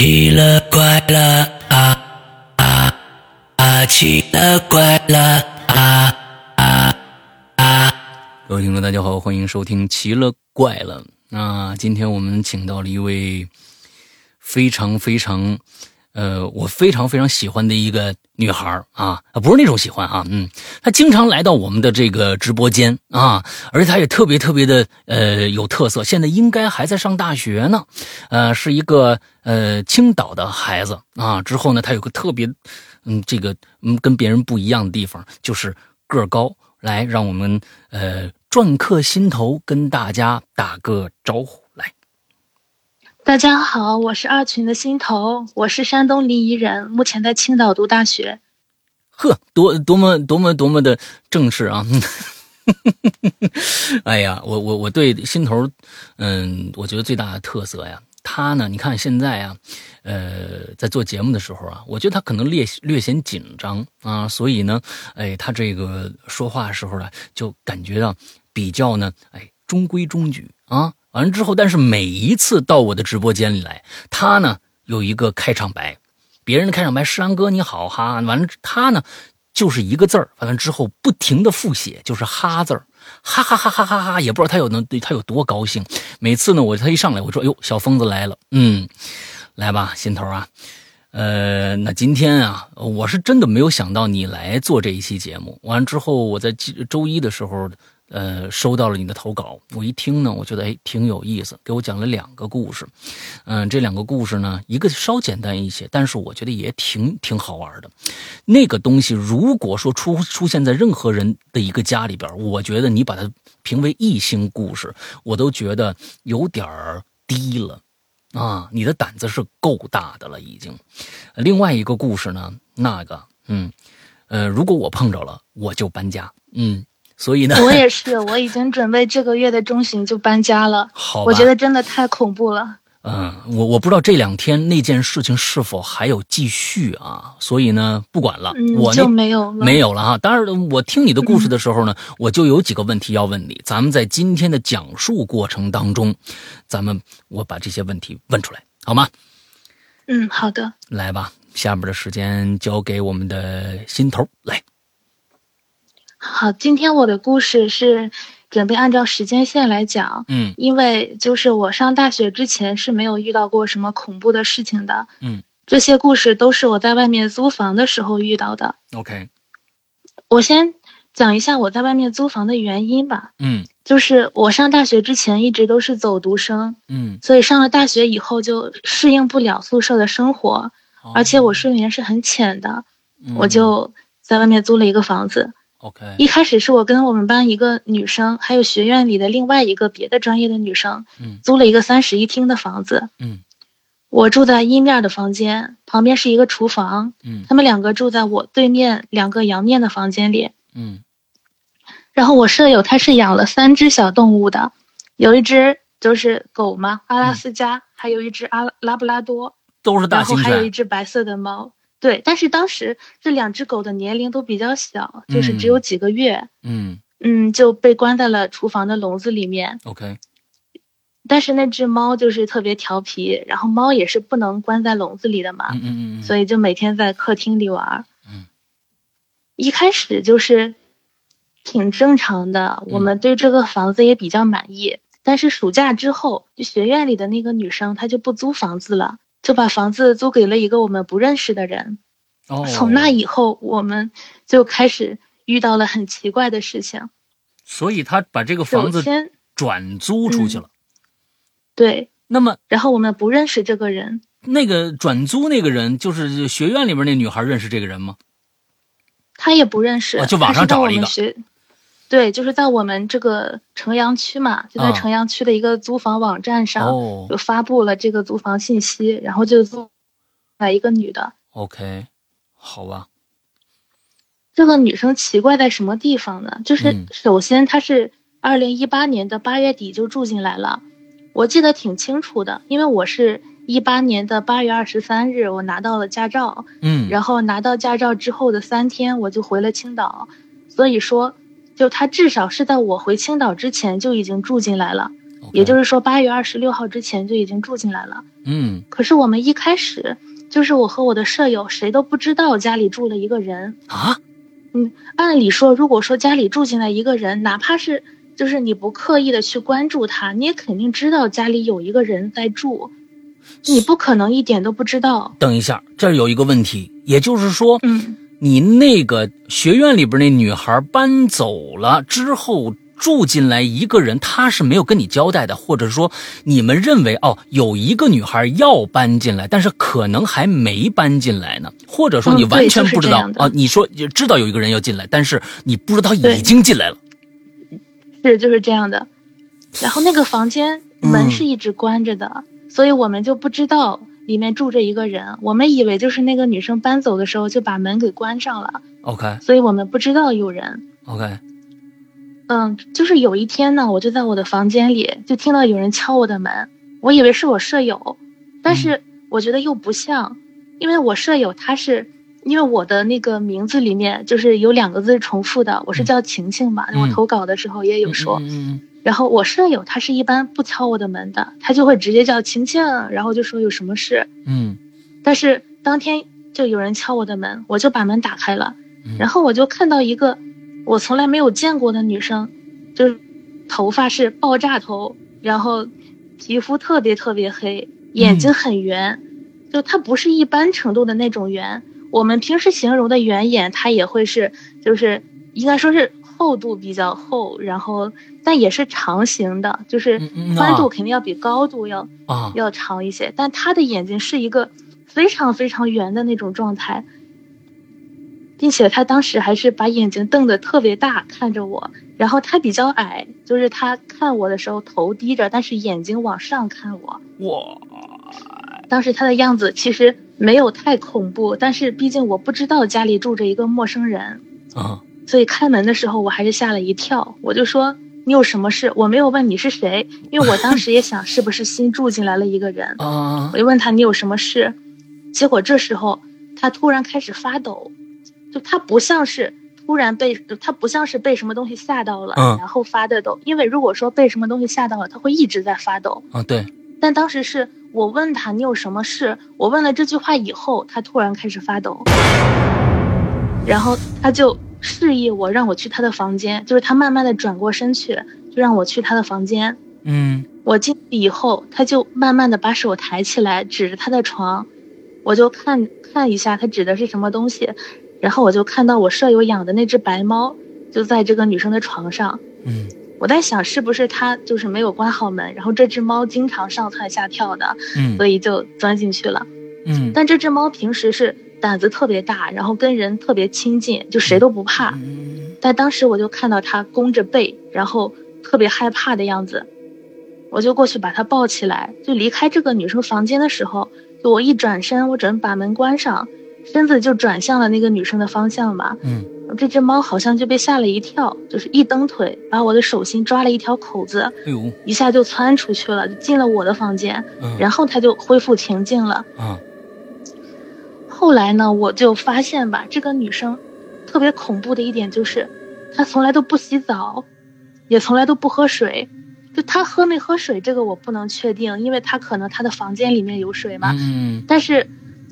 奇了怪了啊啊啊！奇了怪了啊啊啊！各位听众，大家好，欢迎收听《奇了怪了》那！今天我们请到了一位非常非常。呃，我非常非常喜欢的一个女孩啊，不是那种喜欢啊，嗯，她经常来到我们的这个直播间啊，而且她也特别特别的呃有特色，现在应该还在上大学呢，呃，是一个呃青岛的孩子啊。之后呢，她有个特别嗯这个嗯跟别人不一样的地方，就是个高。来，让我们呃篆刻心头跟大家打个招呼。大家好，我是二群的心头，我是山东临沂人，目前在青岛读大学。呵，多多么多么多么的正式啊！哎呀，我我我对心头，嗯，我觉得最大的特色呀，他呢，你看现在啊，呃，在做节目的时候啊，我觉得他可能略略显紧张啊，所以呢，哎，他这个说话时候呢，就感觉到比较呢，哎，中规中矩啊。完了之后，但是每一次到我的直播间里来，他呢有一个开场白，别人的开场白，诗安哥你好哈，完了他呢就是一个字儿，完了之后不停的复写，就是哈字儿，哈 哈哈哈哈哈，也不知道他有能他有多高兴。每次呢，我他一上来，我说，哟，小疯子来了，嗯，来吧，心头啊，呃，那今天啊，我是真的没有想到你来做这一期节目。完了之后，我在周一的时候。呃，收到了你的投稿，我一听呢，我觉得哎挺有意思，给我讲了两个故事，嗯，这两个故事呢，一个稍简单一些，但是我觉得也挺挺好玩的。那个东西如果说出出现在任何人的一个家里边，我觉得你把它评为一星故事，我都觉得有点儿低了啊！你的胆子是够大的了已经。另外一个故事呢，那个，嗯，呃，如果我碰着了，我就搬家，嗯。所以呢，我也是，我已经准备这个月的中旬就搬家了。好，我觉得真的太恐怖了。嗯，我我不知道这两天那件事情是否还有继续啊？所以呢，不管了，我就没有了，没有了哈。当然，我听你的故事的时候呢，我就有几个问题要问你。咱们在今天的讲述过程当中，咱们我把这些问题问出来，好吗？嗯，好的。来吧，下面的时间交给我们的心头来。好，今天我的故事是准备按照时间线来讲，嗯，因为就是我上大学之前是没有遇到过什么恐怖的事情的，嗯，这些故事都是我在外面租房的时候遇到的。OK，我先讲一下我在外面租房的原因吧，嗯，就是我上大学之前一直都是走读生，嗯，所以上了大学以后就适应不了宿舍的生活，而且我睡眠是很浅的，我就在外面租了一个房子。OK，一开始是我跟我们班一个女生，还有学院里的另外一个别的专业的女生，嗯，租了一个三室一厅的房子，嗯，我住在阴面的房间，旁边是一个厨房，嗯，他们两个住在我对面两个阳面的房间里，嗯，然后我舍友他是养了三只小动物的，有一只就是狗嘛，阿拉斯加，还有一只阿拉布拉多，都是大型犬，然后还有一只白色的猫。对，但是当时这两只狗的年龄都比较小，就是只有几个月。嗯嗯，就被关在了厨房的笼子里面。OK。但是那只猫就是特别调皮，然后猫也是不能关在笼子里的嘛。嗯嗯嗯。所以就每天在客厅里玩。嗯。一开始就是挺正常的，我们对这个房子也比较满意。但是暑假之后，就学院里的那个女生她就不租房子了。就把房子租给了一个我们不认识的人。哦，从那以后，我们就开始遇到了很奇怪的事情。所以他把这个房子转租出去了。对。那么，然后我们不认识这个人。那个转租那个人，就是学院里面那女孩认识这个人吗？他也不认识，就网上找了一个。对，就是在我们这个城阳区嘛，就在城阳区的一个租房网站上，就发布了这个租房信息，然后就租来一个女的。OK，好吧。这个女生奇怪在什么地方呢？就是首先她是二零一八年的八月底就住进来了，我记得挺清楚的，因为我是一八年的八月二十三日我拿到了驾照，嗯，然后拿到驾照之后的三天我就回了青岛，所以说。就他至少是在我回青岛之前就已经住进来了，也就是说八月二十六号之前就已经住进来了。嗯可是我们一开始就是我和我的舍友谁都不知道家里住了一个人。啊，嗯按理说，如果说家里住进来一个人，哪怕是就是你不刻意的去关注他，你也肯定知道家里有一个人在住，你不可能一点都不知道。等一下，这儿有一个问题，也就是说，嗯，你那个学院里边那女孩搬走了之后。住进来一个人，她是没有跟你交代的，或者说你们认为哦，有一个女孩要搬进来，但是可能还没搬进来呢，或者说你完全不知道啊、你说知道有一个人要进来，但是你不知道已经进来了。是就是这样的。然后那个房间门是一直关着的，所以我们就不知道里面住着一个人，我们以为就是那个女生搬走的时候就把门给关上了，OK。所以我们不知道有人。OK，嗯，就是有一天呢，我就在我的房间里就听到有人敲我的门，我以为是我舍友，但是我觉得又不像，因为我舍友他是，因为我的那个名字里面就是有两个字重复的，我是叫晴晴嘛，嗯。我投稿的时候也有说，嗯嗯然后我舍友他是一般不敲我的门的，他就会直接叫晴晴，然后就说有什么事，嗯。但是当天就有人敲我的门，我就把门打开了，嗯。然后我就看到一个我从来没有见过的女生，就是头发是爆炸头，然后皮肤特别特别黑，眼睛很圆，就她不是一般程度的那种圆。我们平时形容的圆眼，她也会是就是应该说是厚度比较厚，然后但也是长形的，就是宽度啊。肯定要比高度要啊。要长一些，但他的眼睛是一个非常非常圆的那种状态，并且他当时还是把眼睛瞪得特别大看着我，然后他比较矮，就是他看我的时候头低着，但是眼睛往上看我。我当时他的样子其实没有太恐怖，但是毕竟我不知道家里住着一个陌生人，啊。所以开门的时候我还是吓了一跳，我就说你有什么事？我没有问你是谁，因为我当时也想是不是新住进来了一个人。啊我就问他你有什么事，结果这时候他突然开始发抖，就他不像是突然被他不像是被什么东西吓到了，嗯然后发的抖。因为如果说被什么东西吓到了，他会一直在发抖。啊对但当时是我问他你有什么事，我问了这句话以后，他突然开始发抖，然后他就示意我让我去他的房间，就是他慢慢的转过身去，就让我去他的房间。嗯我进去以后，他就慢慢的把手抬起来，指着他的床，我就看看一下他指的是什么东西，然后我就看到我舍友养的那只白猫就在这个女生的床上。嗯我在想是不是他就是没有关好门，然后这只猫经常上蹿下跳的，嗯所以就钻进去了。嗯但这只猫平时是胆子特别大，然后跟人特别亲近，就谁都不怕。嗯但当时我就看到他弓着背，然后特别害怕的样子，我就过去把他抱起来，就离开这个女生房间的时候，就我一转身，我准备把门关上，身子就转向了那个女生的方向嘛。嗯这只猫好像就被吓了一跳，就是一蹬腿，把我的手心抓了一条口子，哎呦一下就窜出去了，就进了我的房间，嗯然后它就恢复平静了。啊后来呢，我就发现吧，这个女生特别恐怖的一点就是，她从来都不洗澡，也从来都不喝水。就她喝没喝水，这个我不能确定，因为她可能她的房间里面有水嘛。嗯但是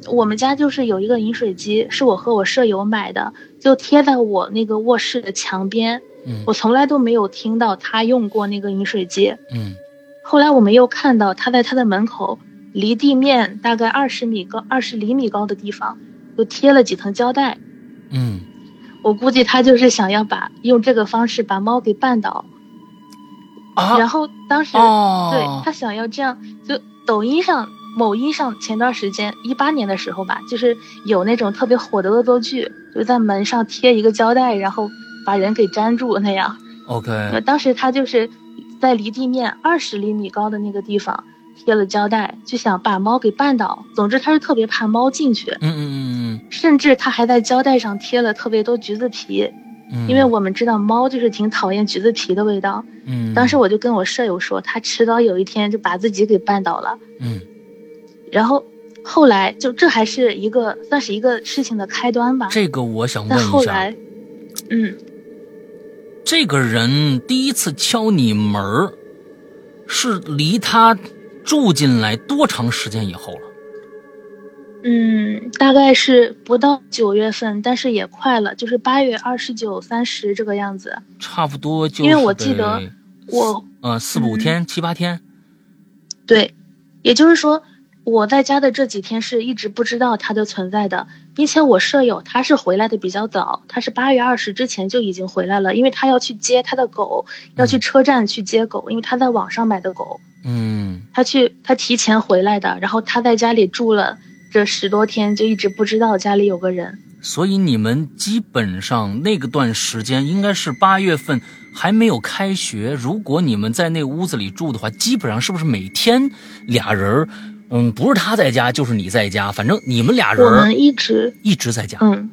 我们家就是有一个饮水机，是我和我舍友买的，就贴在我那个卧室的墙边。嗯我从来都没有听到她用过那个饮水机。嗯后来我们又看到她在她的门口，离地面大概二十米高、二十厘米高的地方，就贴了几层胶带。嗯我估计他就是想要把用这个方式把猫给绊倒。啊然后当时、哦对他想要这样，就抖音上、某音上前段时间一八年的时候吧，就是有那种特别火的恶作剧，就在门上贴一个胶带，然后把人给粘住那样。OK 当时他就是在离地面二十厘米高的那个地方贴了胶带，就想把猫给绊倒。总之他是特别怕猫进去，嗯嗯嗯嗯甚至他还在胶带上贴了特别多橘子皮，嗯因为我们知道猫就是挺讨厌橘子皮的味道。嗯当时我就跟我舍友说，他迟早有一天就把自己给绊倒了。嗯然后后来就这还是一个算是一个事情的开端吧。这个我想但问一下后来，，嗯，这个人第一次敲你门儿是离他住进来多长时间以后了？嗯，大概是不到九月份，但是也快了，就是八月二十九、三十这个样子。差不多就因为我记得我呃四五天、七八天。对，也就是说我在家的这几天是一直不知道它的存在的，并且我舍友他是回来的比较早，他是八月二十之前就已经回来了，因为他要去接他的狗，要去车站去接狗，因为他在网上买的狗。嗯，他去他提前回来的，然后他在家里住了。这十多天就一直不知道家里有个人，所以你们基本上那个段时间应该是八月份还没有开学。如果你们在那屋子里住的话，基本上是不是每天俩人？嗯，不是他在家就是你在家，反正你们俩人。我们一直一直在家。嗯，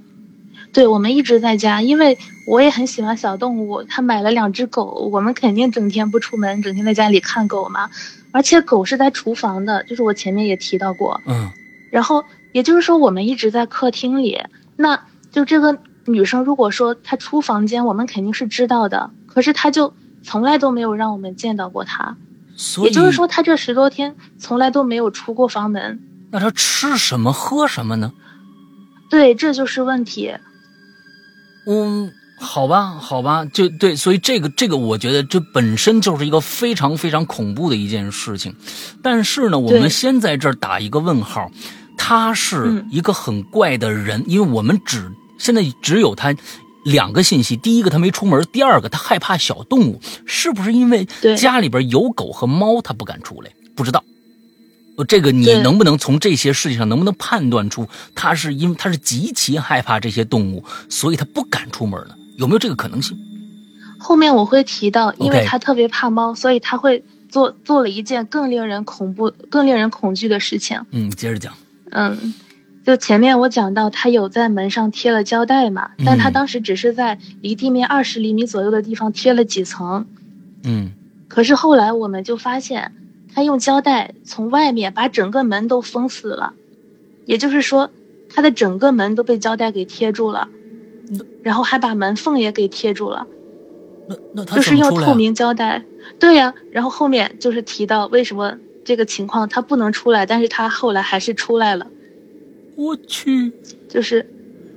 对，我们一直在家，因为我也很喜欢小动物。他买了两只狗，我们肯定整天不出门，整天在家里看狗嘛。而且狗是在厨房的，就是我前面也提到过。嗯。然后也就是说，我们一直在客厅里。那就这个女生，如果说她出房间，我们肯定是知道的。可是她就从来都没有让我们见到过她。也就是说，她这十多天从来都没有出过房门。那她吃什么喝什么呢？对，这就是问题。嗯。好吧，好吧，就对，所以这个这个，我觉得这本身就是一个非常非常恐怖的一件事情。但是呢，我们先在这儿打一个问号，他是一个很怪的人，因为我们只现在只有他两个信息：第一个他没出门，第二个他害怕小动物，是不是因为家里边有狗和猫，他不敢出来？不知道。这个你能不能从这些事情上能不能判断出他是因为他是极其害怕这些动物，所以他不敢出门呢？有没有这个可能性？后面我会提到，因为他特别怕猫，所以他会做做了一件更令人恐怖、更令人恐惧的事情。嗯，接着讲。嗯，就前面我讲到，他有在门上贴了胶带嘛，但他当时只是在离地面二十厘米左右的地方贴了几层。嗯。可是后来我们就发现，他用胶带从外面把整个门都封死了，也就是说，他的整个门都被胶带给贴住了。然后还把门缝也给贴住了，那那他就是用透明胶带，对呀。然后后面就是提到为什么这个情况他不能出来，但是他后来还是出来了。我去，就是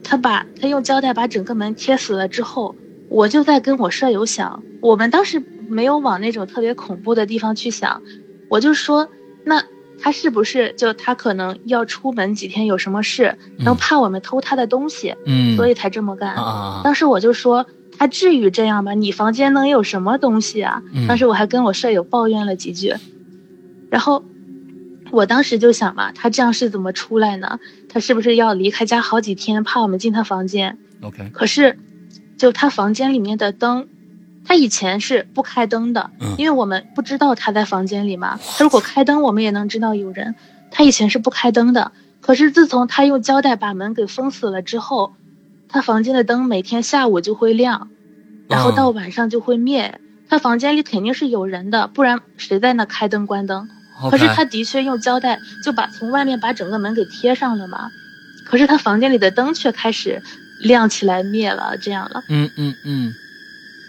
他把他用胶带把整个门贴死了之后，我就在跟我舍友想，我们当时没有往那种特别恐怖的地方去想，我就说那。他是不是就他可能要出门几天有什么事，然后怕我们偷他的东西，嗯，所以才这么干。啊，当时我就说他至于这样吗？你房间能有什么东西啊？当时我还跟我舍友抱怨了几句，然后我当时就想嘛，他这样是怎么出来呢？他是不是要离开家好几天，怕我们进他房间？OK，可是就他房间里面的灯。他以前是不开灯的，因为我们不知道他在房间里嘛。他如果开灯，我们也能知道有人。他以前是不开灯的，可是自从他用胶带把门给封死了之后，他房间的灯每天下午就会亮，然后到晚上就会灭。他房间里肯定是有人的，不然谁在那开灯关灯？可是他的确用胶带就把从外面把整个门给贴上了嘛。可是他房间里的灯却开始亮起来灭了，这样了。嗯嗯嗯。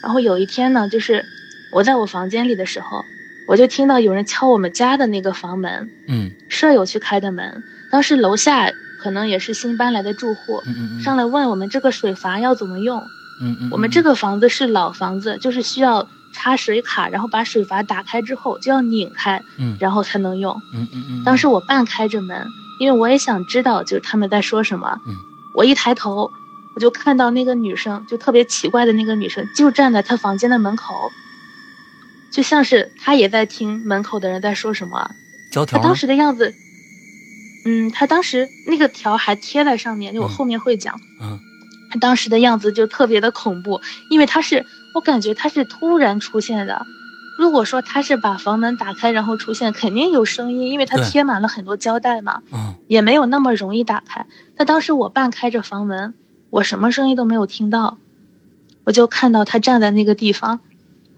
然后有一天呢，就是我在我房间里的时候，我就听到有人敲我们家的那个房门，嗯，舍友去开的门。当时楼下可能也是新搬来的住户，嗯嗯，上来问我们这个水阀要怎么用，嗯嗯，我们这个房子是老房子，就是需要插水卡，然后把水阀打开之后就要拧开，嗯，然后才能用，嗯嗯嗯。当时我半开着门，因为我也想知道就是他们在说什么，嗯，我一抬头。我就看到那个女生，就特别奇怪的那个女生，就站在她房间的门口，就像是她也在听门口的人在说什么。条。她当时的样子，嗯，她当时那个条还贴在上面，就我后面会讲。嗯。她当时的样子就特别的恐怖，因为她是，我感觉她是突然出现的。如果说他是把房门打开然后出现，肯定有声音，因为她贴满了很多胶带嘛。嗯。也没有那么容易打开。那当时我半开着房门。我什么声音都没有听到，我就看到他站在那个地方，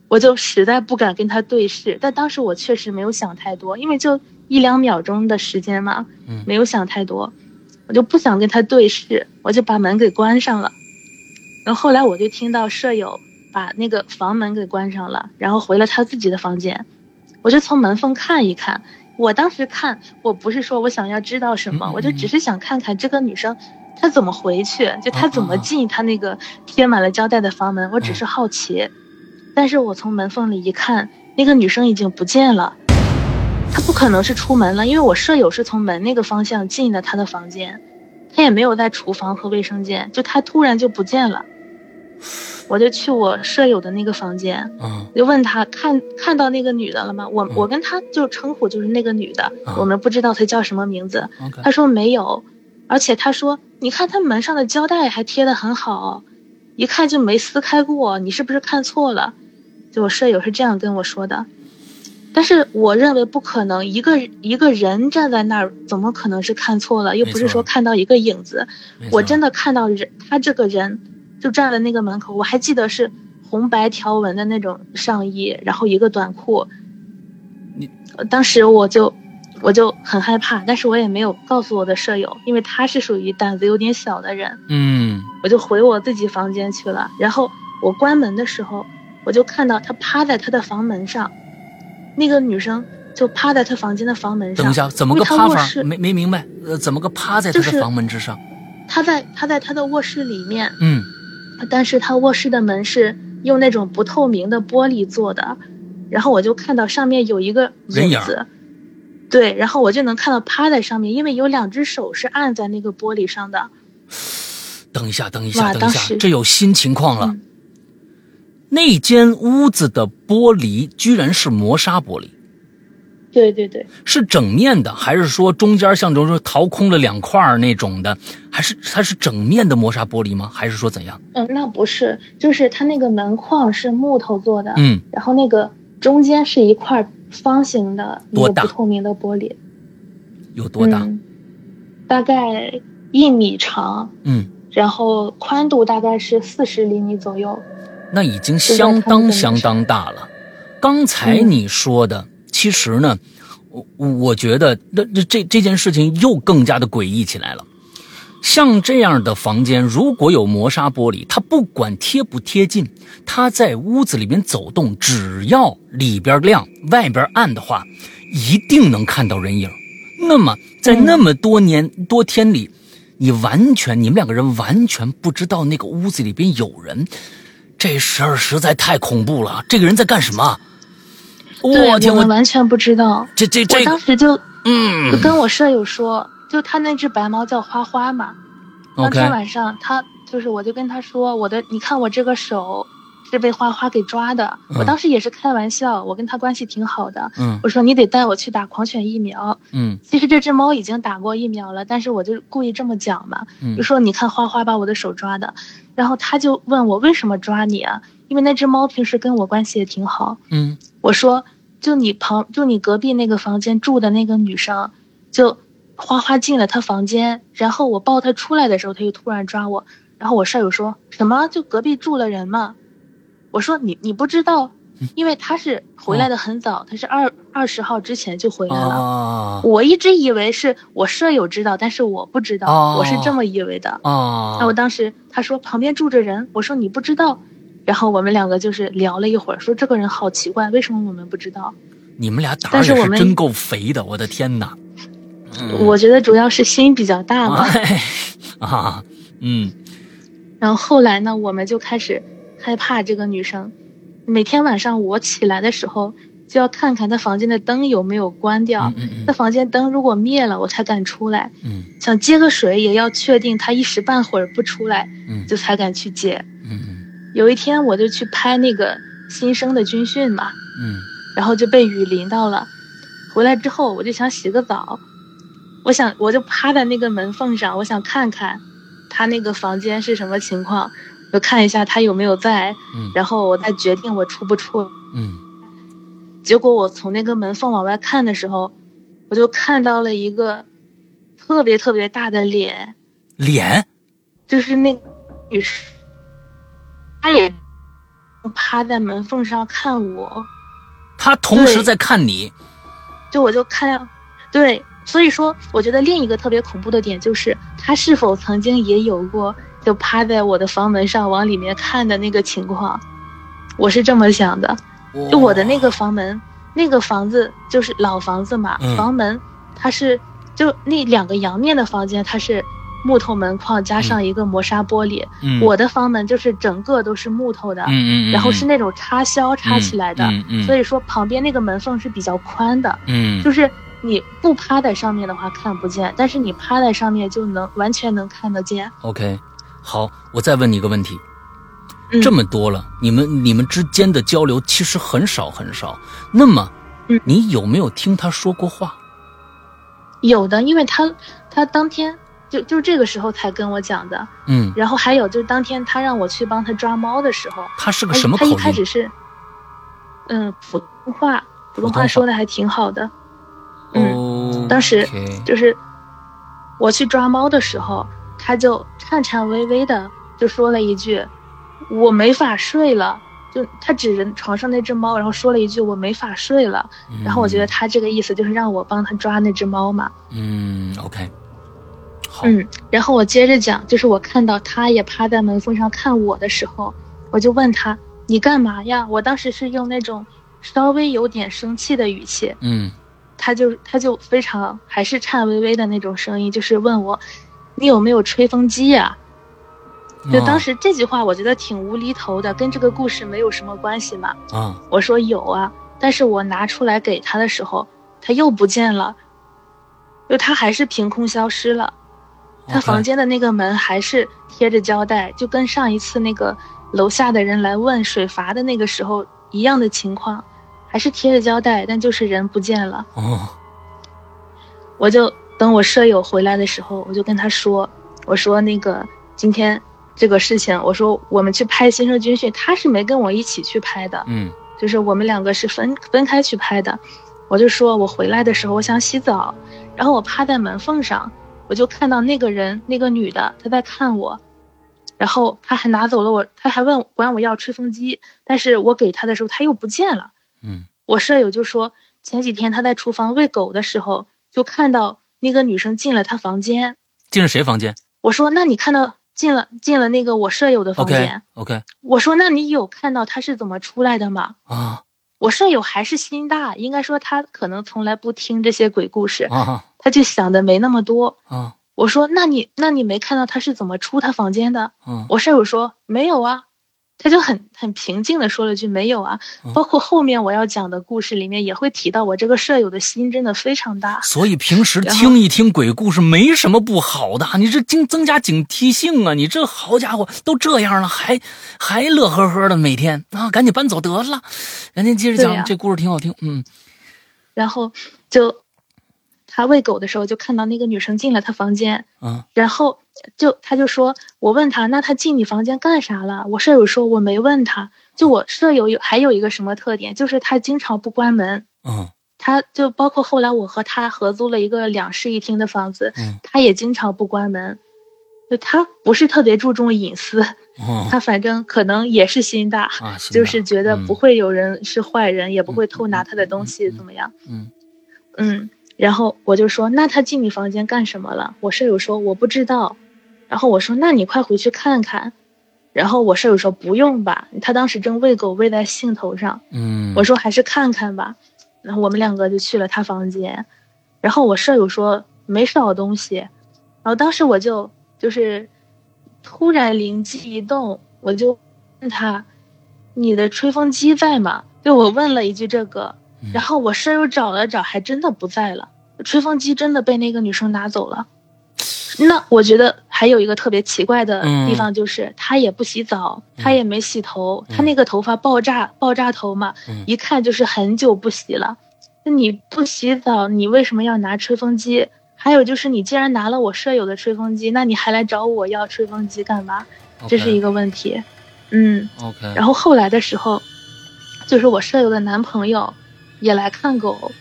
我就实在不敢跟他对视。但当时我确实没有想太多，因为就一两秒钟的时间嘛，没有想太多，我就不想跟他对视，我就把门给关上了。然后后来我就听到舍友把那个房门给关上了，然后回了他自己的房间。我就从门缝看一看。我当时看，我不是说我想要知道什么，我就只是想看看这个女生她怎么回去，就他怎么进他那个贴满了胶带的房门，我只是好奇。但是我从门缝里一看，那个女生已经不见了，他不可能是出门了，因为我舍友是从门那个方向进的他的房间，他也没有在厨房和卫生间，就他突然就不见了。我就去我舍友的那个房间，嗯。就问他看看到那个女的了吗？我嗯。我跟他就称呼就是那个女的，啊我们不知道她叫什么名字。他说没有，而且他说你看他门上的胶带还贴得很好，一看就没撕开过，你是不是看错了？就我舍友是这样跟我说的，但是我认为不可能，一个一个人站在那儿，怎么可能是看错了？又不是说看到一个影子，我真的看到人，他这个人就站在那个门口，我还记得是红白条纹的那种上衣，然后一个短裤。你呃当时我就我就很害怕，但是我也没有告诉我的舍友，因为他是属于胆子有点小的人，嗯我就回我自己房间去了。然后我关门的时候，我就看到他趴在他的房门上，那个女生就趴在他房间的房门上。等一下，怎么个趴法？没没明白，呃，怎么个趴在他的就是房门之上？他在他在他的卧室里面，嗯但是他卧室的门是用那种不透明的玻璃做的，然后我就看到上面有一个影子，对，然后我就能看到趴在上面，因为有两只手是按在那个玻璃上的。等一下，等一下，等一下，这有新情况了。嗯那间屋子的玻璃居然是磨砂玻璃，对对对，是整面的，还是说中间像中说掏空了两块儿那种的？还是它是整面的磨砂玻璃吗？还是说怎样？嗯，那不是，就是它那个门框是木头做的，嗯，然后那个中间是一块方形的一多大不透明的玻璃，有多大？嗯？大概一米长，嗯，然后宽度大概是四十厘米左右。那已经相当相当大了。刚才嗯你说的，其实呢，我我觉得这这这这件事情又更加的诡异起来了。像这样的房间，如果有磨砂玻璃，它不管贴不贴近，它在屋子里面走动，只要里边亮，外边暗的话，一定能看到人影。那么在那么多年、多天里，你完全你们两个人完全不知道那个屋子里边有人，这事儿实在太恐怖了。这个人在干什么？我天，我完全不知道。这这这这当时就就嗯跟我舍友说，就他那只白猫叫花花嘛。当天晚上他就是，我就跟他说，我的，你看我这个手是被花花给抓的。嗯我当时也是开玩笑，我跟他关系挺好的。嗯我说你得带我去打狂犬疫苗。嗯其实这只猫已经打过疫苗了，但是我就故意这么讲嘛，嗯就说你看花花把我的手抓的，然后他就问我为什么抓你啊？因为那只猫平时跟我关系也挺好。嗯我说，就你旁，就你隔壁那个房间住的那个女生，就花花进了他房间，然后我抱他出来的时候，他就突然抓我，然后我舍友说什么？就隔壁住了人吗？我说你你不知道，因为他是回来的很早，他是二二十号之前就回来了。啊我一直以为是我舍友知道，但是我不知道，哦我是这么以为的。啊那我当时他说旁边住着人，我说你不知道，然后我们两个就是聊了一会儿，说这个人好奇怪，为什么我们不知道？你们俩胆儿是真够肥的，我的天哪！嗯我觉得主要是心比较大嘛。哎啊，嗯然后后来呢，我们就开始害怕这个女生。每天晚上我起来的时候，就要看看她房间的灯有没有关掉嗯。嗯她房间灯如果灭了，我才敢出来。嗯想接个水，也要确定她一时半会儿不出来，嗯就才敢去接。嗯有一天我就去拍那个新生的军训嘛，嗯然后就被雨淋到了。回来之后我就想洗个澡，我想我就趴在那个门缝上，我想看看他那个房间是什么情况，就看一下他有没有在，嗯然后我再决定我出不出。嗯结果我从那个门缝往外看的时候，我就看到了一个特别特别大的脸，脸就是那个女士，她也趴在门缝上看我。她同时在看你，就我就看，对，所以说我觉得另一个特别恐怖的点就是他是否曾经也有过就趴在我的房门上往里面看的那个情况，我是这么想的。就我的那个房门，那个房子就是老房子嘛，嗯房门它是就那两个阳面的房间，它是木头门框加上一个磨砂玻璃。嗯，我的房门就是整个都是木头的，然后是那种插销插起来的，所以说旁边那个门缝是比较宽的，嗯，就是你不趴在上面的话看不见，但是你趴在上面就能完全能看得见。OK，好，我再问你一个问题，嗯、这么多了，你们你们之间的交流其实很少很少，那么，嗯你有没有听他说过话？有的，因为他他当天就就这个时候才跟我讲的，嗯，然后还有就是当天他让我去帮他抓猫的时候，他是个什么口音？他一开始是，嗯，普通话，普通话说的还挺好的，嗯，哦，当时就是我去抓猫的时候，他就颤颤巍巍的就说了一句：“我没法睡了。”就他指着床上那只猫，然后说了一句：“我没法睡了。”然后我觉得他这个意思就是让我帮他抓那只猫嘛。嗯，OK，好，嗯，然后我接着讲，就是我看到他也趴在门缝上看我的时候，我就问他：“你干嘛呀？”我当时是用那种稍微有点生气的语气，嗯他就他就非常还是颤巍巍的那种声音，就是问我：“你有没有吹风机呀、就当哦时这句话，我觉得挺无厘头的，跟这个故事没有什么关系嘛。啊，我说有啊，但是我拿出来给他的时候，他又不见了，就他还是凭空消失了。他房间的那个门还是贴着胶带，就跟上一次那个楼下的人来问水阀的那个时候一样的情况，还是贴着胶带，但就是人不见了。哦，我就等我舍友回来的时候，我就跟他说，我说那个今天这个事情，我说我们去拍《新生军训》，他是没跟我一起去拍的，嗯就是我们两个是分分开去拍的。我就说我回来的时候我想洗澡，然后我趴在门缝上，我就看到那个人，那个女的，她在看我，然后她还拿走了我，她还问管我要吹风机，但是我给他的时候他又不见了。嗯我舍友就说，前几天他在厨房喂狗的时候，就看到那个女生进了他房间。进了谁房间我说，那你看到进了进了那个我舍友的房间 OK 我说，那你有看到他是怎么出来的吗？啊我舍友还是心大，应该说他可能从来不听这些鬼故事，啊他就想的没那么多。啊我说，那你那你没看到他是怎么出他房间的？嗯我舍友说没有啊，他就很很平静的说了句没有啊。嗯包括后面我要讲的故事里面也会提到，我这个舍友的心真的非常大。所以平时听一听鬼故事没什么不好的，你这增增加警惕性啊！你这好家伙，都这样了，还还乐呵呵的每天啊，赶紧搬走得了。人家接着讲，这故事挺好听，嗯然后就他喂狗的时候，就看到那个女生进了他房间，嗯然后就他就说，我问他，那他进你房间干啥了？我舍友说我没问他，就我舍友有还有一个什么特点，就是他经常不关门。嗯他就包括后来我和他合租了一个两室一厅的房子，嗯。他也经常不关门，就他不是特别注重隐私，嗯 他反正可能也是心大，就是觉得不嗯会有人是坏人，也不会偷拿他的东西，怎么样？嗯。嗯，然后我就说，那他进你房间干什么了？我舍友说我不知道，然后我说那你快回去看看，然后我舍友说不用吧，他当时正喂狗喂在兴头上，嗯，我说还是看看吧，然后我们两个就去了他房间，然后我舍友说没少东西，然后当时我就就是突然灵机一动，我就问他，你的吹风机在吗？就我问了一句这个，嗯。然后我舍友找了找，还真的不在了，吹风机真的被那个女生拿走了。那我觉得还有一个特别奇怪的地方，就是她也不洗澡，她也没洗头，她那个头发爆炸爆炸头嘛，嗯一看就是很久不洗了。那你不洗澡，你为什么要拿吹风机？还有就是，你既然拿了我舍友的吹风机，那你还来找我要吹风机干嘛？这是一个问题。嗯，OK，然后后来的时候，就是我舍友的男朋友也来看狗，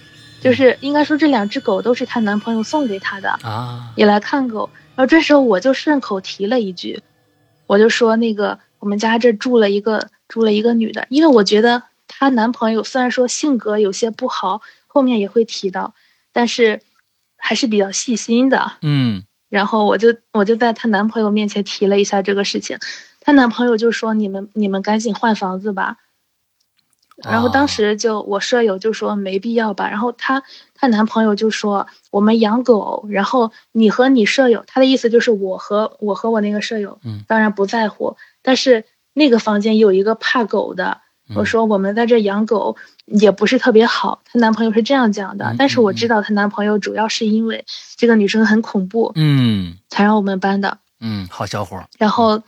就是应该说这两只狗都是她男朋友送给她的，啊，也来看狗。然后这时候我就顺口提了一句，我就说那个我们家这住了一个住了一个女的，因为我觉得她男朋友虽然说性格有些不好，后面也会提到，但是还是比较细心的。嗯然后我就我就在她男朋友面前提了一下这个事情，她男朋友就说你们你们赶紧换房子吧。然后当时就我舍友就说没必要吧，然后她她男朋友就说我们养狗，然后你和你舍友，他的意思就是我和我和我那个舍友，嗯，当然不在乎，但是那个房间有一个怕狗的，我说我们在这养狗也不是特别好，她男朋友是这样讲的，但是我知道她男朋友主要是因为这个女生很恐怖，嗯，才让我们搬的，嗯，好小伙，然后，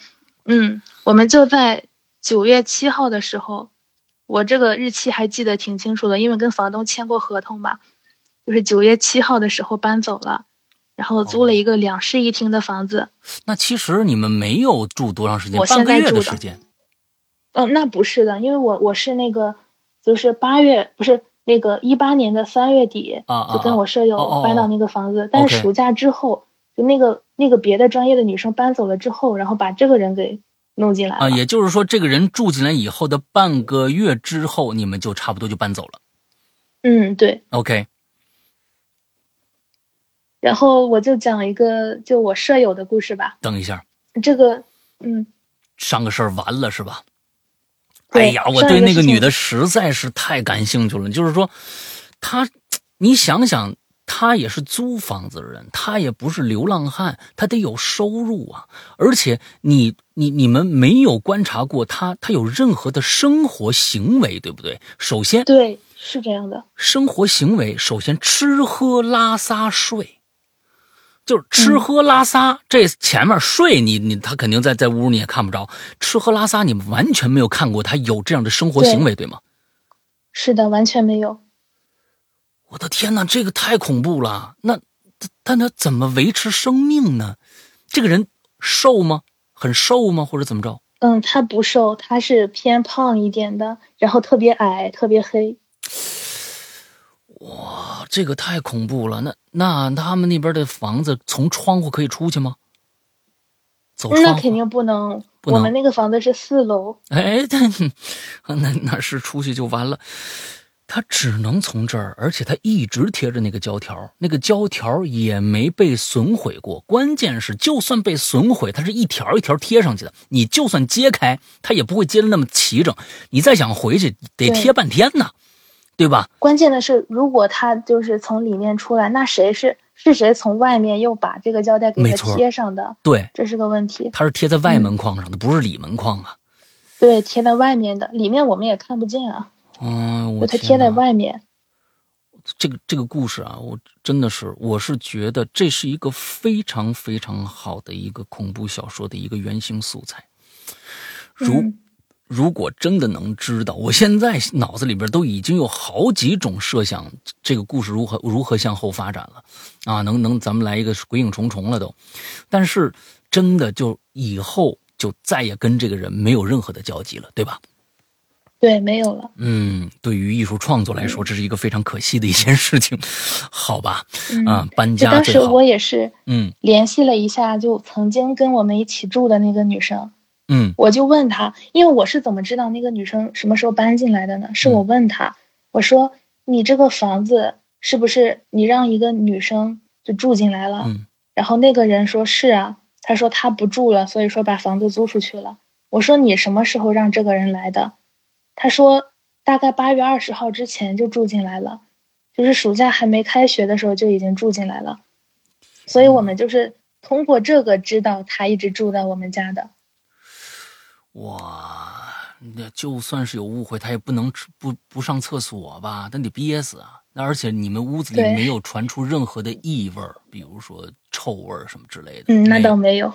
嗯，我们就在九月七号的时候。我这个日期还记得挺清楚的，因为跟房东签过合同嘛，就是九月七号的时候搬走了，然后租了一个两室一厅的房子。那其实你们没有住多长时间？我现在住的时间。嗯，那不是的，因为我我是那个，就是八月不是那个一八年的三月底，就跟我舍友搬到那个房子，但是暑假之后，就那个那个别的专业的女生搬走了之后，然后把这个人给。弄进来啊，也就是说，这个人住进来以后的半个月之后，你们就差不多就搬走了。嗯，对。OK。然后我就讲一个就我舍友的故事吧。等一下，这个，嗯，上个事儿完了是吧？哎呀，我对那个女的实在是太感兴趣了。就是说，她，你想想。他也是租房子的人，他也不是流浪汉，他得有收入啊！而且你你你们没有观察过他，他有任何的生活行为，对不对？首先，对，是这样的。生活行为首先吃喝拉撒睡，就是吃喝拉撒。这前面睡你你他肯定在在屋你也看不着，吃喝拉撒你们完全没有看过他有这样的生活行为，对吗？是的，完全没有。我的天哪，这个太恐怖了！那但他怎么维持生命呢？这个人瘦吗？很瘦吗？或者怎么着？嗯，他不瘦，他是偏胖一点的，然后特别矮，特别黑。哇，这个太恐怖了！那那他们那边的房子从窗户可以出去吗？走窗那肯定不能，我们那个房子是四楼。哎，那那那是出去就完了。他只能从这儿，而且他一直贴着那个胶条，那个胶条也没被损毁过。关键是，就算被损毁，它是一条一条贴上去的。你就算揭开，它也不会揭的那么齐整。你再想回去，得贴半天呢，对吧？关键的是，如果他就是从里面出来，那谁是是谁从外面又把这个胶带给它贴上的？对，这是个问题。它是贴在外门框上的，不是里门框啊。对，贴在外面的，里面我们也看不见啊。嗯，我它贴在外面。这个这个故事啊，我真的是，我是觉得这是一个非常非常好的一个恐怖小说的一个原型素材。如如果真的能知道，我现在脑子里边都已经有好几种设想，这个故事如何如何向后发展了啊？能能，咱们来一个鬼影重重了都。但是真的就以后就再也跟这个人没有任何的交集了，对吧？对，没有了。嗯，对于艺术创作来说，这是一个非常可惜的一件事情，好吧？啊，搬家当时我也是，嗯，联系了一下，就曾经跟我们一起住的那个女生，嗯，我就问她，因为我是怎么知道那个女生什么时候搬进来的呢？是我问她，我说你这个房子是不是你让一个女生就住进来了？嗯，然后那个人说是啊，他说他不住了，所以说把房子租出去了。我说你什么时候让这个人来的？他说，大概八月二十号之前就住进来了，就是暑假还没开学的时候就已经住进来了，所以我们就是通过这个知道他一直住在我们家的。哇，那就算是有误会，他也不能不不上厕所吧？那得憋死啊！那而且你们屋子里没有传出任何的异味，比如说臭味什么之类的。嗯，那倒没有。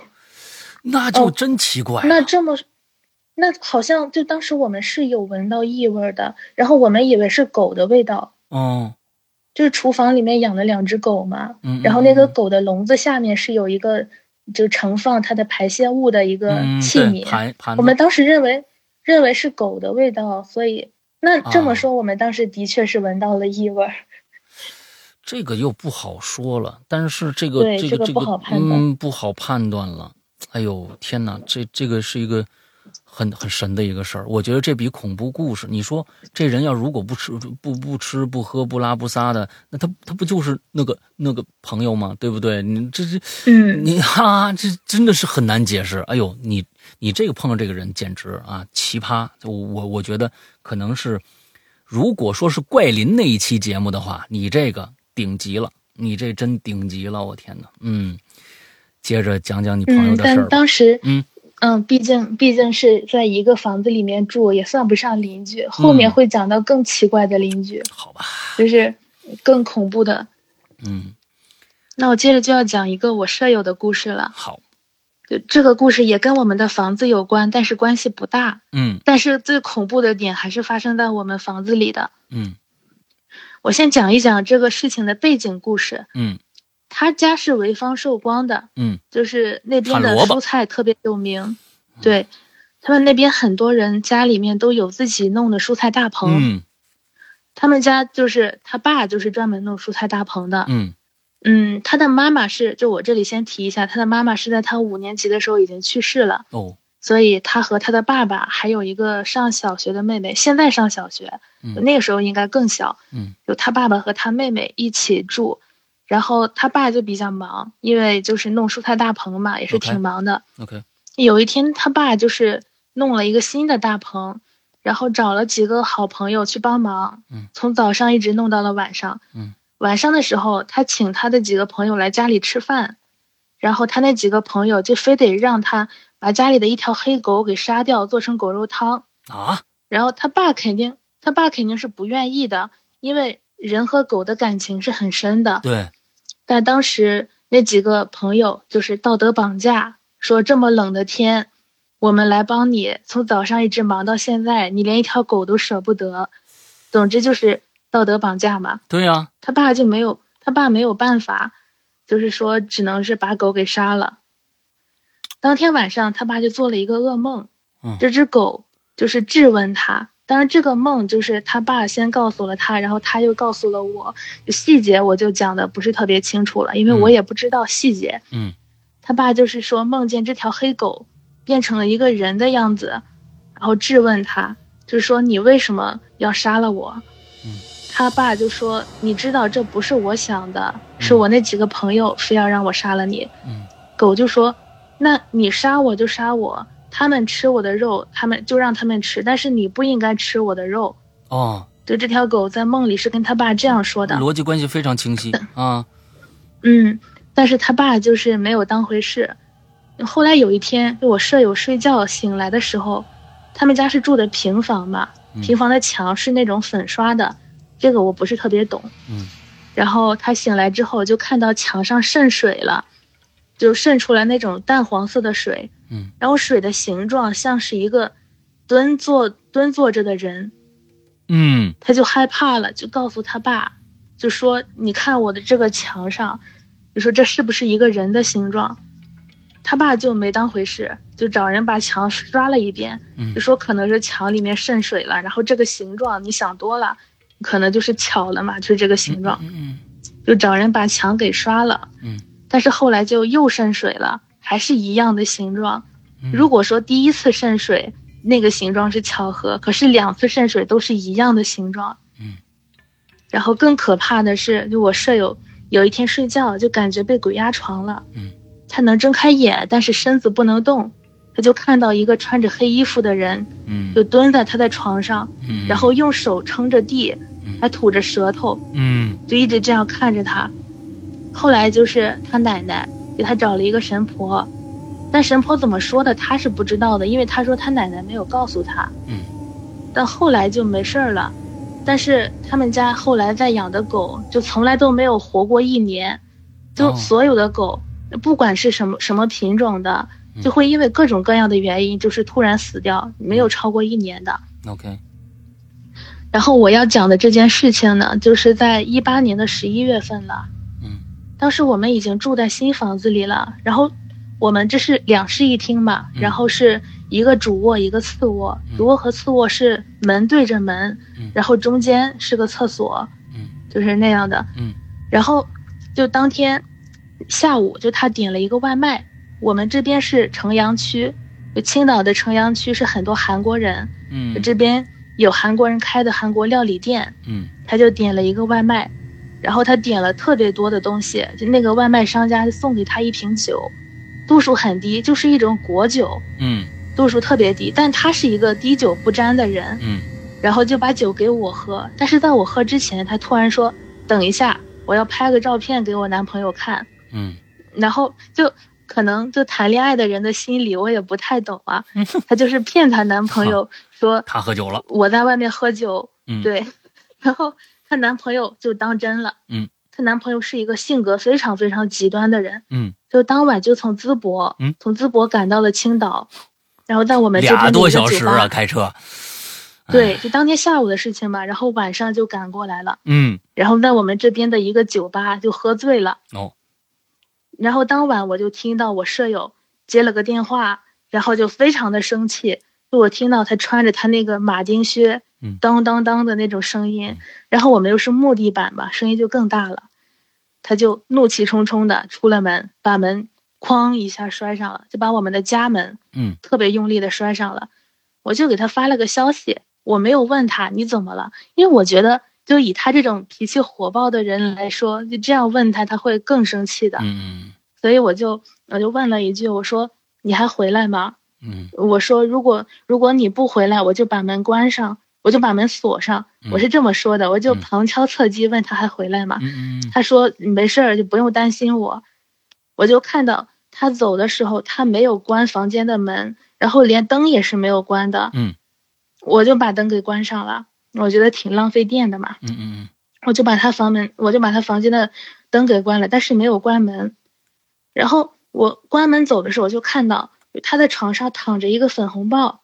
那就真奇怪。那这么。那好像就当时我们是有闻到异味的，然后我们以为是狗的味道。哦，就是厨房里面养了两只狗嘛，嗯，然后那个狗的笼子下面是有一个就盛放它的排泄物的一个器皿。我们当时认为认为是狗的味道，所以那这么说，我们当时的确是闻到了异味。这个又不好说了，但是这个这个这个不好判断，不好判断了。哎呦天哪，这这个是一个。很很神的一个事儿，我觉得这比恐怖故事。你说这人要如果不吃不不吃不喝不拉不撒的，那他他不就是那个那个朋友吗？对不对？你这这，嗯，你哈，这真的是很难解释。哎呦，你你这个碰到这个人简直啊奇葩！我我觉得可能是如果说是怪林那一期节目的话，你这个顶级了，你这真顶级了，我天哪！嗯，接着讲讲你朋友的事儿。但当时，嗯嗯，毕竟毕竟是在一个房子里面住，也算不上邻居。后面会讲到更奇怪的邻居，好吧，就是更恐怖的。嗯，那我接着就要讲一个我舍友的故事了。好，就这个故事也跟我们的房子有关，但是关系不大。嗯但是最恐怖的点还是发生在我们房子里的。嗯我先讲一讲这个事情的背景故事。嗯他家是潍坊寿光的，嗯就是那边的蔬菜特别有名。对，他们那边很多人家里面都有自己弄的蔬菜大棚。嗯他们家就是他爸就是专门弄蔬菜大棚的。嗯嗯，他的妈妈是，就我这里先提一下，他的妈妈是在他五年级的时候已经去世了，哦所以他和他的爸爸还有一个上小学的妹妹，现在上小学，嗯那个时候应该更小，嗯就他爸爸和他妹妹一起住，然后他爸就比较忙，因为就是弄蔬菜大棚嘛，也是挺忙的。OK 有一天，他爸就是弄了一个新的大棚，然后找了几个好朋友去帮忙，嗯从早上一直弄到了晚上。嗯晚上的时候，他请他的几个朋友来家里吃饭，然后他那几个朋友就非得让他把家里的一条黑狗给杀掉，做成狗肉汤。啊然后他爸肯定，他爸肯定是不愿意的，因为人和狗的感情是很深的。对但当时那几个朋友就是道德绑架，说这么冷的天，我们来帮你，从早上一直忙到现在，你连一条狗都舍不得。总之就是道德绑架嘛。对呀他爸就没有，他爸没有办法，就是说只能是把狗给杀了。当天晚上，他爸就做了一个噩梦，嗯这只狗就是质问他。当然，这个梦就是他爸先告诉了他，然后他又告诉了我，细节我就讲的不是特别清楚了，因为我嗯也不知道细节。嗯他爸就是说梦见这条黑狗变成了一个人的样子，然后质问他，就是说你为什么要杀了我？嗯他爸就说你知道这不是我想的，是我那几个朋友非要让我杀了你。嗯狗就说那你杀我就杀我，他们吃我的肉，他们就让他们吃，但是你不应该吃我的肉。哦，对，这条狗在梦里是跟他爸这样说的。逻辑关系非常清晰 啊嗯，但是他爸就是没有当回事。后来有一天，就我舍友睡觉醒来的时候，他们家是住的平房嘛，嗯平房的墙是那种粉刷的，这个我不是特别懂。嗯然后他醒来之后就看到墙上渗水了，就渗出来那种淡黄色的水，嗯。然后水的形状像是一个蹲坐蹲坐着的人，嗯。他就害怕了，就告诉他爸，就说：“你看我的这个墙上，就说这是不是一个人的形状？”他爸就没当回事，就找人把墙刷了一遍，嗯。就说可能是墙里面渗水了，然后这个形状你想多了，可能就是巧了嘛，就是这个形状，嗯。就找人把墙给刷了。嗯。但是后来就又渗水了，还是一样的形状。嗯如果说第一次渗水那个形状是巧合，可是两次渗水都是一样的形状。嗯。然后更可怕的是，就我舍友有一天睡觉就感觉被鬼压床了。嗯。他能睁开眼，但是身子不能动。他就看到一个穿着黑衣服的人，嗯就蹲在他的床上，嗯，然后用手撑着地，还吐着舌头，嗯就一直这样看着他。后来就是他奶奶给他找了一个神婆，但神婆怎么说的他是不知道的，因为他说他奶奶没有告诉他。嗯。但后来就没事儿了，但是他们家后来在养的狗就从来都没有活过一年，就哦所有的狗，不管是什么什么品种的，嗯就会因为各种各样的原因，就是突然死掉，没有超过一年的。OK 然后我要讲的这件事情呢，就是在一八年的十一月份了。嗯当时我们已经住在新房子里了，然后我们这是两室一厅嘛，嗯然后是一个主卧一个次卧，嗯主卧和次卧是门对着门，嗯然后中间是个厕所，嗯就是那样的。嗯然后就当天下午，就他点了一个外卖。我们这边是城阳区，就青岛的城阳区是很多韩国人，嗯这边有韩国人开的韩国料理店，嗯他就点了一个外卖，然后他点了特别多的东西，就那个外卖商家送给他一瓶酒，度数很低，就是一种果酒，嗯。度数特别低，但他是一个滴酒不沾的人，嗯。然后就把酒给我喝。但是在我喝之前，他突然说：“等一下，我要拍个照片给我男朋友看。”嗯，然后就可能就谈恋爱的人的心理我也不太懂啊，她就是骗她男朋友说他喝酒了，我在外面喝酒，嗯，，对，然后她男朋友就当真了，嗯，她男朋友是一个性格非常非常极端的人，嗯，就当晚就从淄博，嗯，从淄博赶到了青岛，然后在我们这边的俩多小时啊，开车，对，就当天下午的事情吧，然后晚上就赶过来了，嗯，然后在我们这边的一个酒吧就喝醉了。哦，然后当晚我就听到我舍友接了个电话，然后就非常的生气，就我听到他穿着他那个马丁靴嗯，当当当的那种声音，然后我们又是木地板吧，声音就更大了，他就怒气冲冲的出了门，把门哐一下摔上了，就把我们的家门嗯。特别用力的摔上了，我就给他发了个消息，我没有问他你怎么了，因为我觉得就以他这种脾气火爆的人来说，就这样问他他会更生气的，嗯。所以我就我就问了一句，我说你还回来吗？嗯。我说如果如果你不回来，我就把门关上，我就把门锁上，嗯我是这么说的，我就嗯旁敲侧击问他还回来吗？他说没事儿，就不用担心我。我就看到他走的时候，他没有关房间的门，然后连灯也是没有关的。嗯，我就把灯给关上了，我觉得挺浪费电的嘛。嗯嗯我就把他房门，我就把他房间的灯给关了，但是没有关门。然后我关门走的时候，我就看到他在床上躺着一个粉红豹。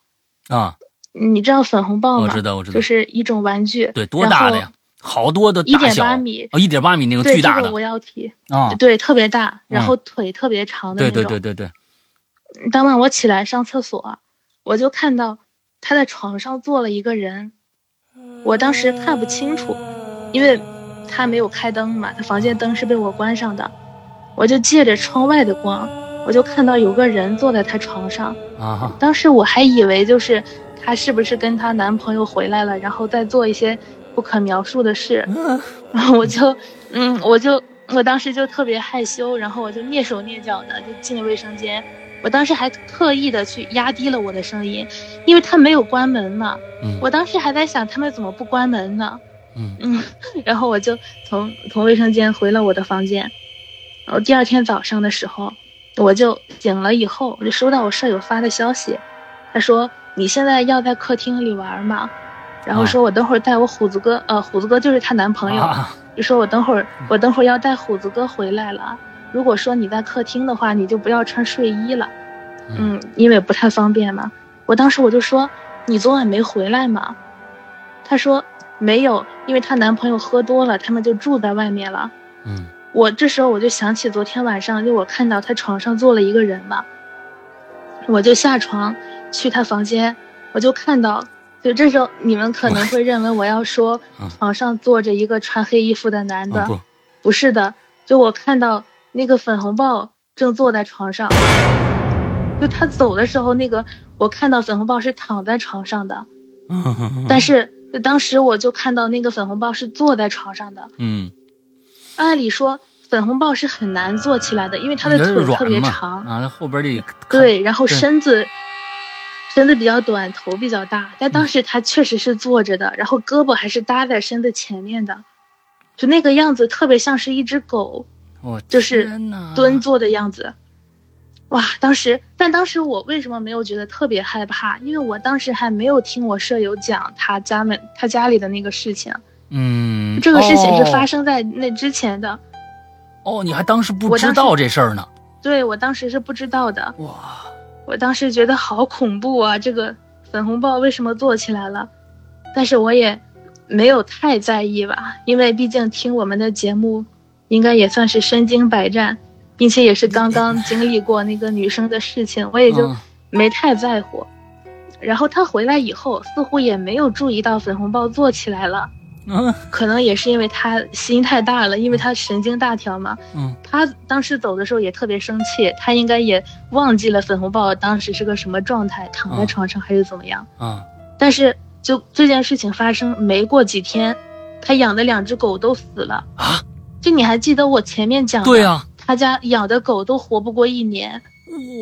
嗯啊，你知道粉红豹吗？我知道我知道就是一种玩具。对，多大的呀？好多的一点八米。哦，一点八米那个对，巨大的这个我要提。啊，对，特别大，然嗯后腿特别长的那种。对对对对，当晚我起来上厕所，我就看到他在床上坐了一个人，我当时看不清楚，因为他没有开灯嘛，他房间灯是被我关上的，我就借着窗外的光，我就看到有个人坐在他床上，啊，当时我还以为就是她是不是跟她男朋友回来了，然后再做一些不可描述的事，然后 我就，嗯，我就我当时就特别害羞，然后我就蹑手蹑脚的就进了卫生间。我当时还特意的去压低了我的声音，因为他没有关门嘛。嗯我当时还在想他们怎么不关门呢？嗯 嗯，然后我就从从卫生间回了我的房间。然后第二天早上的时候，我就醒了以后，我就收到我舍友发的消息，他说你现在要在客厅里玩吗？然后说我等会儿带我虎子哥，呃，虎子哥就是她男朋友，啊就说我等会儿我等会儿要带虎子哥回来了。如果说你在客厅的话，你就不要穿睡衣了，嗯，因为不太方便嘛。我当时我就说你昨晚没回来吗？她说没有，因为她男朋友喝多了，他们就住在外面了。嗯我这时候我就想起昨天晚上，就我看到她床上坐了一个人嘛，我就下床去他房间，我就看到，就这时候你们可能会认为我要说 嗯床上坐着一个穿黑衣服的男的，啊不不是的，就我看到那个粉红豹正坐在床上，就他走的时候，那个我看到粉红豹是躺在床上的，嗯但是就当时我就看到那个粉红豹是坐在床上的。嗯，按理说，粉红豹是很难坐起来的，因为它的腿特别长，啊，后边得看对，然后身子身子比较短，头比较大。但当时他确实是坐着的，然后胳膊还是搭在身子前面的，就那个样子特别像是一只狗我就是蹲坐的样子。哇，当时，但当时我为什么没有觉得特别害怕？因为我当时还没有听我舍友讲他家们他家里的那个事情，嗯，这个事情是发哦生在那之前的。哦，你还当时不知道这事儿呢？对我当时是不知道的，哇，我当时觉得好恐怖啊！这个粉红豹为什么做起来了？但是我也没有太在意吧，因为毕竟听我们的节目，应该也算是身经百战，并且也是刚刚经历过那个女生的事情，我也就嗯没太在乎。然后他回来以后，似乎也没有注意到粉红豹坐起来了，嗯 可能也是因为他心太大了，因为他神经大条嘛。嗯他当时走的时候也特别生气，他应该也忘记了粉红豹当时是个什么状态，躺在嗯床上还是怎么样。啊但是就这件事情发生没过几天，他养的两只狗都死了。啊，就你还记得我前面讲的，对啊，他家养的狗都活不过一年。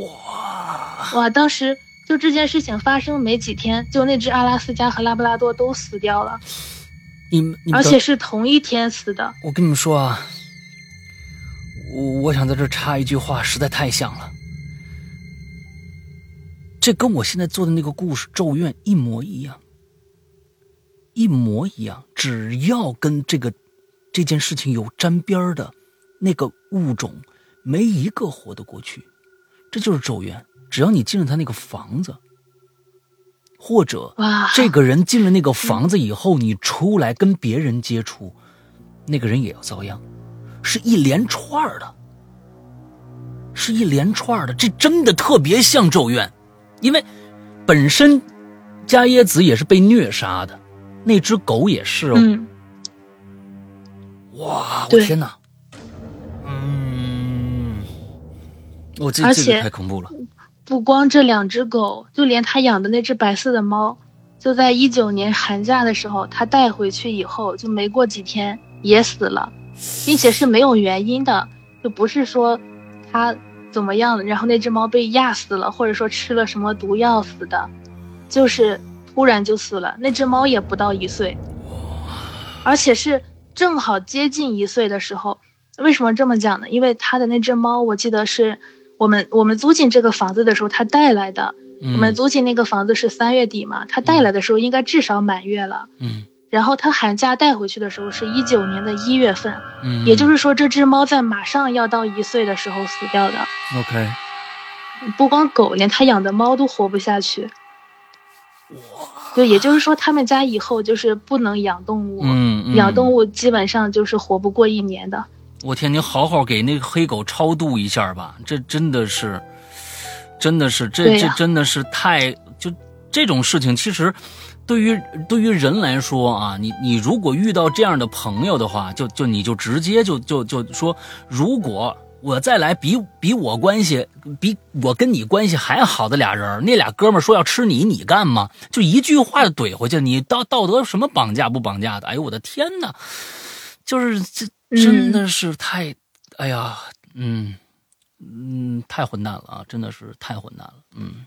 哇，哇，当时就这件事情发生没几天，就那只阿拉斯加和拉布拉多都死掉了。你们，而且是同一天死的。我跟你们说啊，我我想在这插一句话，实在太像了。这跟我现在做的那个故事《咒怨》一模一样，一模一样。只要跟这个这件事情有沾边的，那个物种，没一个活得过去。这就是咒怨。只要你进了他那个房子，或者这个人进了那个房子以后，你出来跟别人接触，那个人也要遭殃，是一连串的，是一连串的。这真的特别像咒怨，因为本身加耶子也是被虐杀的，那只狗也是哦。哇，我天哪！嗯，我这这个太恐怖了。不光这两只狗，就连他养的那只白色的猫，就在一九年寒假的时候，他带回去以后，就没过几天也死了，并且是没有原因的，就不是说他怎么样了，然后那只猫被压死了，或者说吃了什么毒药死的，就是突然就死了。那只猫也不到一岁，而且是正好接近一岁的时候。为什么这么讲呢？因为他的那只猫，我记得是。我们我们租进这个房子的时候，他带来的。我们租进那个房子是三月底嘛，他带来的时候应该至少满月了。嗯。然后他寒假带回去的时候是一九年的一月份。嗯。也就是说，这只猫在马上要到一岁的时候死掉的。OK。不光狗，连他养的猫都活不下去。哇。就也就是说，他们家以后就是不能养动物。嗯。养动物基本上就是活不过一年的。我天，你好好给那个黑狗超度一下吧，这真的是，真的是，这这真的是太就这种事情，其实对于对于人来说啊，你你如果遇到这样的朋友的话，就就你就直接就就就说，如果我再来比比我关系比我跟你关系还好的俩人，那俩哥们说要吃你，你干吗？就一句话就怼回去，你道道德什么绑架不绑架的？哎呦我的天哪，就是这。真的是太，哎呀，嗯，嗯，太混蛋了啊！真的是太混蛋了，嗯。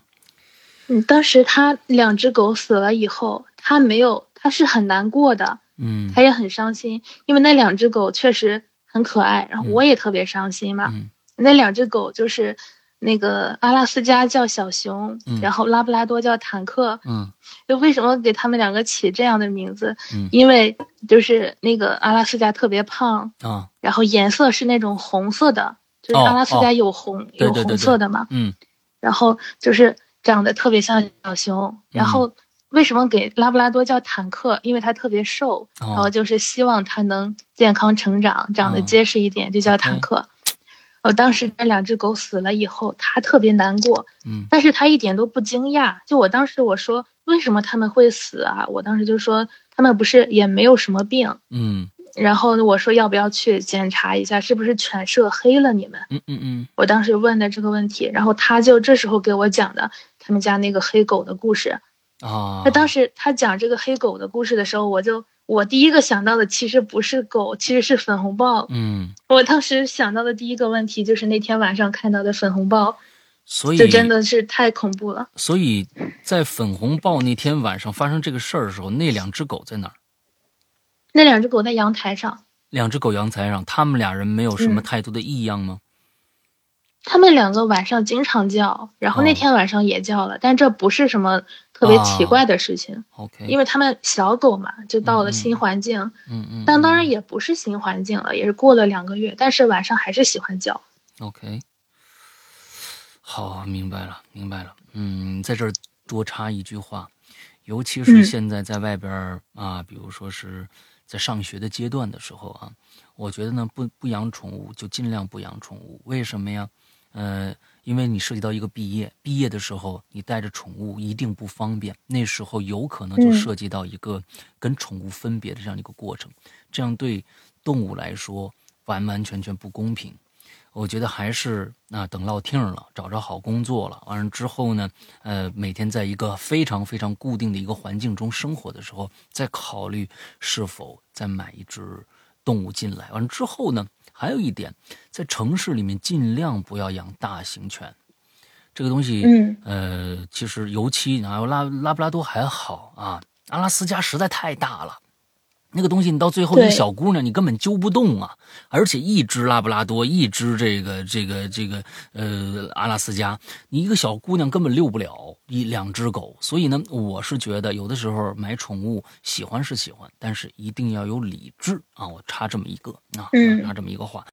嗯，当时他两只狗死了以后，他没有，他是很难过的，嗯，他也很伤心，因为那两只狗确实很可爱，然后我也特别伤心嘛。那两只狗就是。那个阿拉斯加叫小熊，然后拉布拉多叫坦克。嗯，就为什么给他们两个起这样的名字？嗯，因为就是那个阿拉斯加特别胖啊，然后颜色是那种红色的，就是阿拉斯加有红有红色的嘛。嗯，然后就是长得特别像小熊。然后为什么给拉布拉多叫坦克？因为它特别瘦，然后就是希望它能健康成长，长得结实一点，就叫坦克。我当时那两只狗死了以后，他特别难过，嗯，但是他一点都不惊讶。就我当时我说为什么他们会死啊？我当时就说他们不是也没有什么病，嗯，然后我说要不要去检查一下是不是犬舍黑了你们？嗯嗯嗯，我当时问的这个问题，然后他就这时候给我讲的他们家那个黑狗的故事，啊，他当时他讲这个黑狗的故事的时候，我就。我第一个想到的其实不是狗，其实是粉红豹。嗯，我当时想到的第一个问题就是那天晚上看到的粉红豹，所以这真的是太恐怖了。所以在粉红豹那天晚上发生这个事儿的时候，那两只狗在哪儿？那两只狗在阳台上。两只狗阳台上，他们俩人没有什么太多的异样吗？他们两个晚上经常叫，然后那天晚上也叫了，但这不是什么。特别奇怪的事情，OK，因为他们小狗嘛，就到了新环境，嗯嗯，但当然也不是新环境了，也是过了两个月，但是晚上还是喜欢叫，OK，好，明白了，明白了，嗯，在这儿多插一句话，尤其是现在在外边啊，比如说是在上学的阶段的时候啊，我觉得呢，不不养宠物就尽量不养宠物，为什么呀？呃。因为你涉及到一个毕业，毕业的时候你带着宠物一定不方便，那时候有可能就涉及到一个跟宠物分别的这样一个过程，这样对动物来说完完全全不公平。我觉得还是啊，等落听了，找着好工作了，完了之后呢，呃，每天在一个非常非常固定的一个环境中生活的时候，再考虑是否再买一只动物进来。完了之后呢？还有一点，在城市里面尽量不要养大型犬，这个东西，嗯，呃，其实尤其啊，拉拉布拉多还好啊，阿拉斯加实在太大了。那个东西，你到最后，一小姑娘你根本揪不动啊！而且一只拉布拉多，一只这个这个这个呃阿拉斯加，你一个小姑娘根本遛不了一两只狗。所以呢，我是觉得有的时候买宠物喜欢是喜欢，但是一定要有理智啊！我插这么一个啊，插这么一个话。